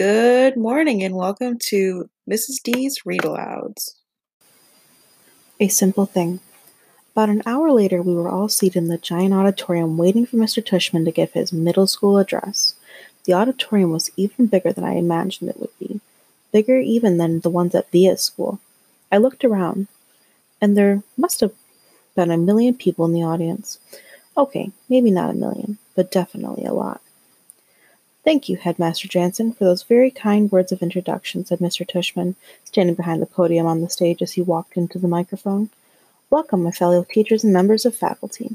Good morning and welcome to Mrs. D's Read Alouds. A simple thing. About an hour later, we were all seated in the giant auditorium waiting for Mr. Tushman to give his middle school address. The auditorium was even bigger than I imagined it would be, bigger even than the ones at Via's school. I looked around, and there must have been a million people in the audience. Okay, maybe not a million, but definitely a lot. Thank you, Headmaster Jansen, for those very kind words of introduction, said Mr. Tushman, standing behind the podium on the stage as he walked into the microphone. Welcome, my fellow teachers and members of faculty.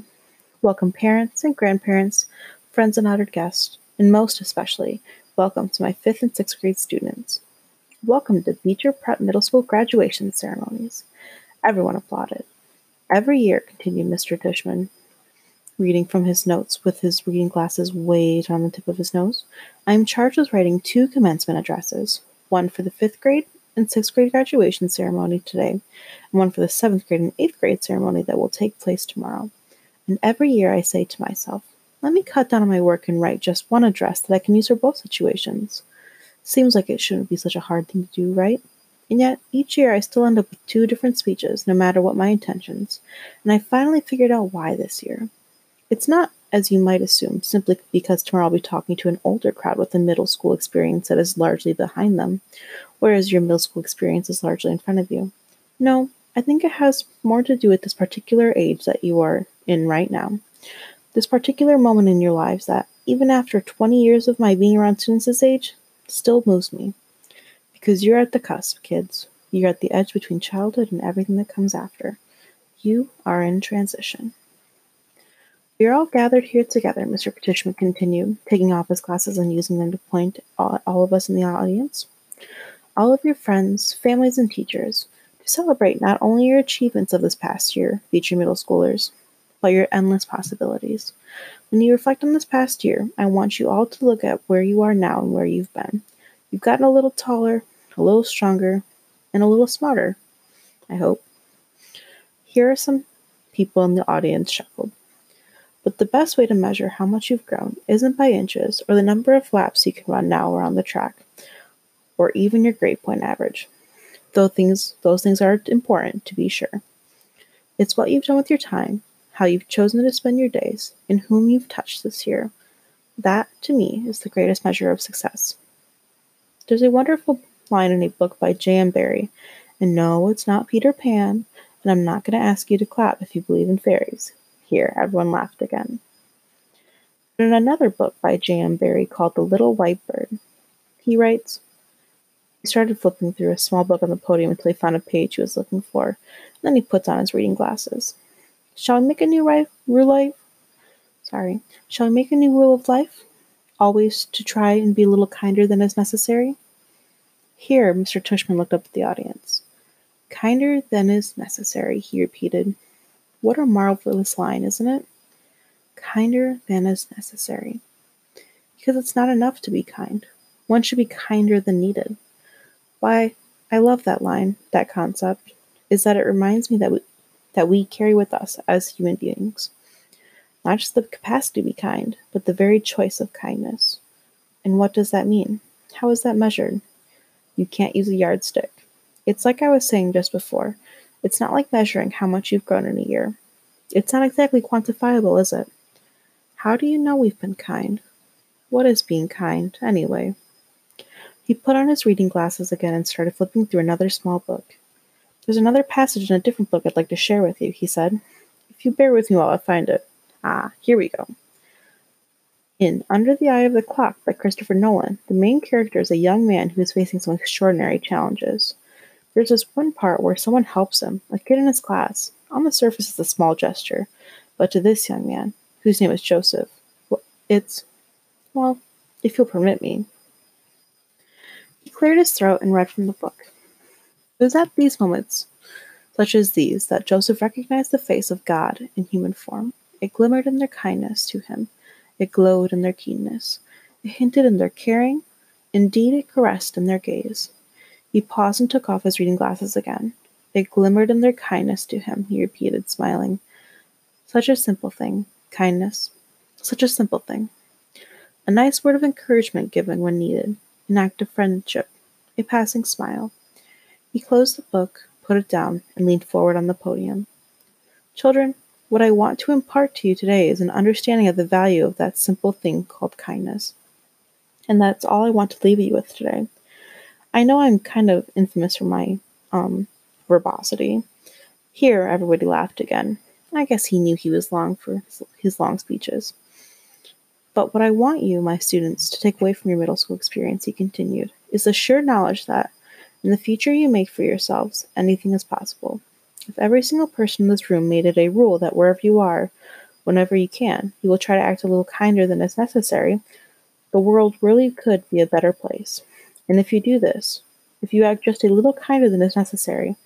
Welcome, parents and grandparents, friends and honored guests, and most especially, welcome to my fifth and sixth grade students. Welcome to Beecher Prep Middle School graduation ceremonies. Everyone applauded. Every year, continued Mr. Tushman, reading from his notes with his reading glasses way on the tip of his nose. I am charged with writing two commencement addresses, one for the fifth grade and sixth grade graduation ceremony today, and one for the seventh grade and eighth grade ceremony that will take place tomorrow. And every year I say to myself, let me cut down on my work and write just one address that I can use for both situations. Seems like it shouldn't be such a hard thing to do, right? And yet, each year I still end up with two different speeches, no matter what my intentions, and I finally figured out why this year. It's not, as you might assume, simply because tomorrow I'll be talking to an older crowd with a middle school experience that is largely behind them, whereas your middle school experience is largely in front of you. No, I think it has more to do with this particular age that you are in right now. This particular moment in your lives that, even after 20 years of my being around students this age, still moves me. Because you're at the cusp, kids. You're at the edge between childhood and everything that comes after. You are in transition. We are all gathered here together, Mr. Tushman continued, taking off his glasses and using them to point at all of us in the audience. All of your friends, families, and teachers, to celebrate not only your achievements of this past year, future middle schoolers, but your endless possibilities. When you reflect on this past year, I want you all to look at where you are now and where you've been. You've gotten a little taller, a little stronger, and a little smarter, I hope. Here are some people in the audience chuckled. But the best way to measure how much you've grown isn't by inches or the number of laps you can run now around the track, or even your grade point average. Though things those things are important to be sure. It's what you've done with your time, how you've chosen to spend your days, and whom you've touched this year. That, to me, is the greatest measure of success. There's a wonderful line in a book by J.M. Barrie, and no, it's not Peter Pan, and I'm not going to ask you to clap if you believe in fairies. Here, everyone laughed again. In another book by J.M. Barrie called The Little White Bird, he writes, He started flipping through a small book on the podium until he found a page he was looking for, and then he puts on his reading glasses. Shall we make a new rule life? Sorry. Shall we make a new rule of life? Always to try and be a little kinder than is necessary? Here, Mr. Tushman looked up at the audience. Kinder than is necessary, he repeated. What a marvelous line, isn't it? Kinder than is necessary. Because it's not enough to be kind. One should be kinder than needed. Why, I love that line, that concept, is that it reminds me that we, that we carry with us as human beings not just the capacity to be kind, but the very choice of kindness. And what does that mean? How is that measured? You can't use a yardstick. It's like I was saying just before it's not like measuring how much you've grown in a year. It's not exactly quantifiable, is it? How do you know we've been kind? What is being kind, anyway? He put on his reading glasses again and started flipping through another small book. There's another passage in a different book I'd like to share with you, he said. If you bear with me while I find it. Ah, here we go. In Under the Eye of the Clock by Christopher Nolan, the main character is a young man who is facing some extraordinary challenges. There's this one part where someone helps him, a kid in his class. On the surface, it's a small gesture, but to this young man, whose name is Joseph, it's, well, if you'll permit me. He cleared his throat and read from the book. It was at these moments, such as these, that Joseph recognized the face of God in human form. It glimmered in their kindness to him, it glowed in their keenness, it hinted in their caring, indeed, it caressed in their gaze. He paused and took off his reading glasses again. They glimmered in their kindness to him, he repeated, smiling. Such a simple thing, kindness. Such a simple thing. A nice word of encouragement given when needed. an act of friendship, a passing smile. He closed the book, put it down, and leaned forward on the podium. Children, what I want to impart to you today is an understanding of the value of that simple thing called kindness. And that's all I want to leave you with today. I know I'm kind of infamous for my um, verbosity. Here, everybody laughed again. I guess he knew he was long for his long speeches. But what I want you, my students, to take away from your middle school experience, he continued, is the sure knowledge that in the future you make for yourselves, anything is possible. If every single person in this room made it a rule that wherever you are, whenever you can, you will try to act a little kinder than is necessary, the world really could be a better place. And if you do this, if you act just a little kinder than is necessary,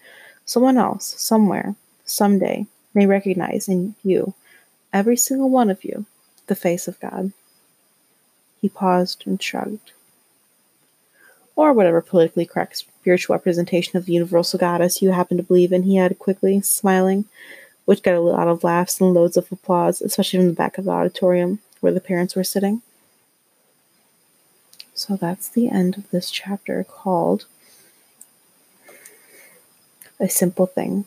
someone else, somewhere, someday, may recognize in you, every single one of you, the face of God. He paused and shrugged. Or whatever politically correct spiritual representation of the universal goddess you happen to believe in, he added quickly, smiling, which got a lot of laughs and loads of applause, especially from the back of the auditorium where the parents were sitting. So that's the end of this chapter called A Simple Thing.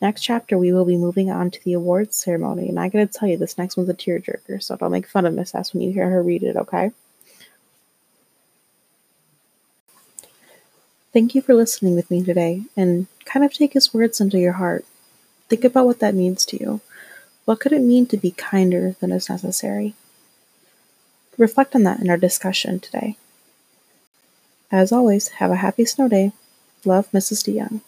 Next chapter, we will be moving on to the awards ceremony, and I gotta tell you, this next one's a tearjerker, so don't make fun of Miss S when you hear her read it, okay? Thank you for listening with me today, and kind of take his words into your heart. Think about what that means to you. What could it mean to be kinder than is necessary? Reflect on that in our discussion today. As always, have a happy snow day. Love, Mrs. DeYoung.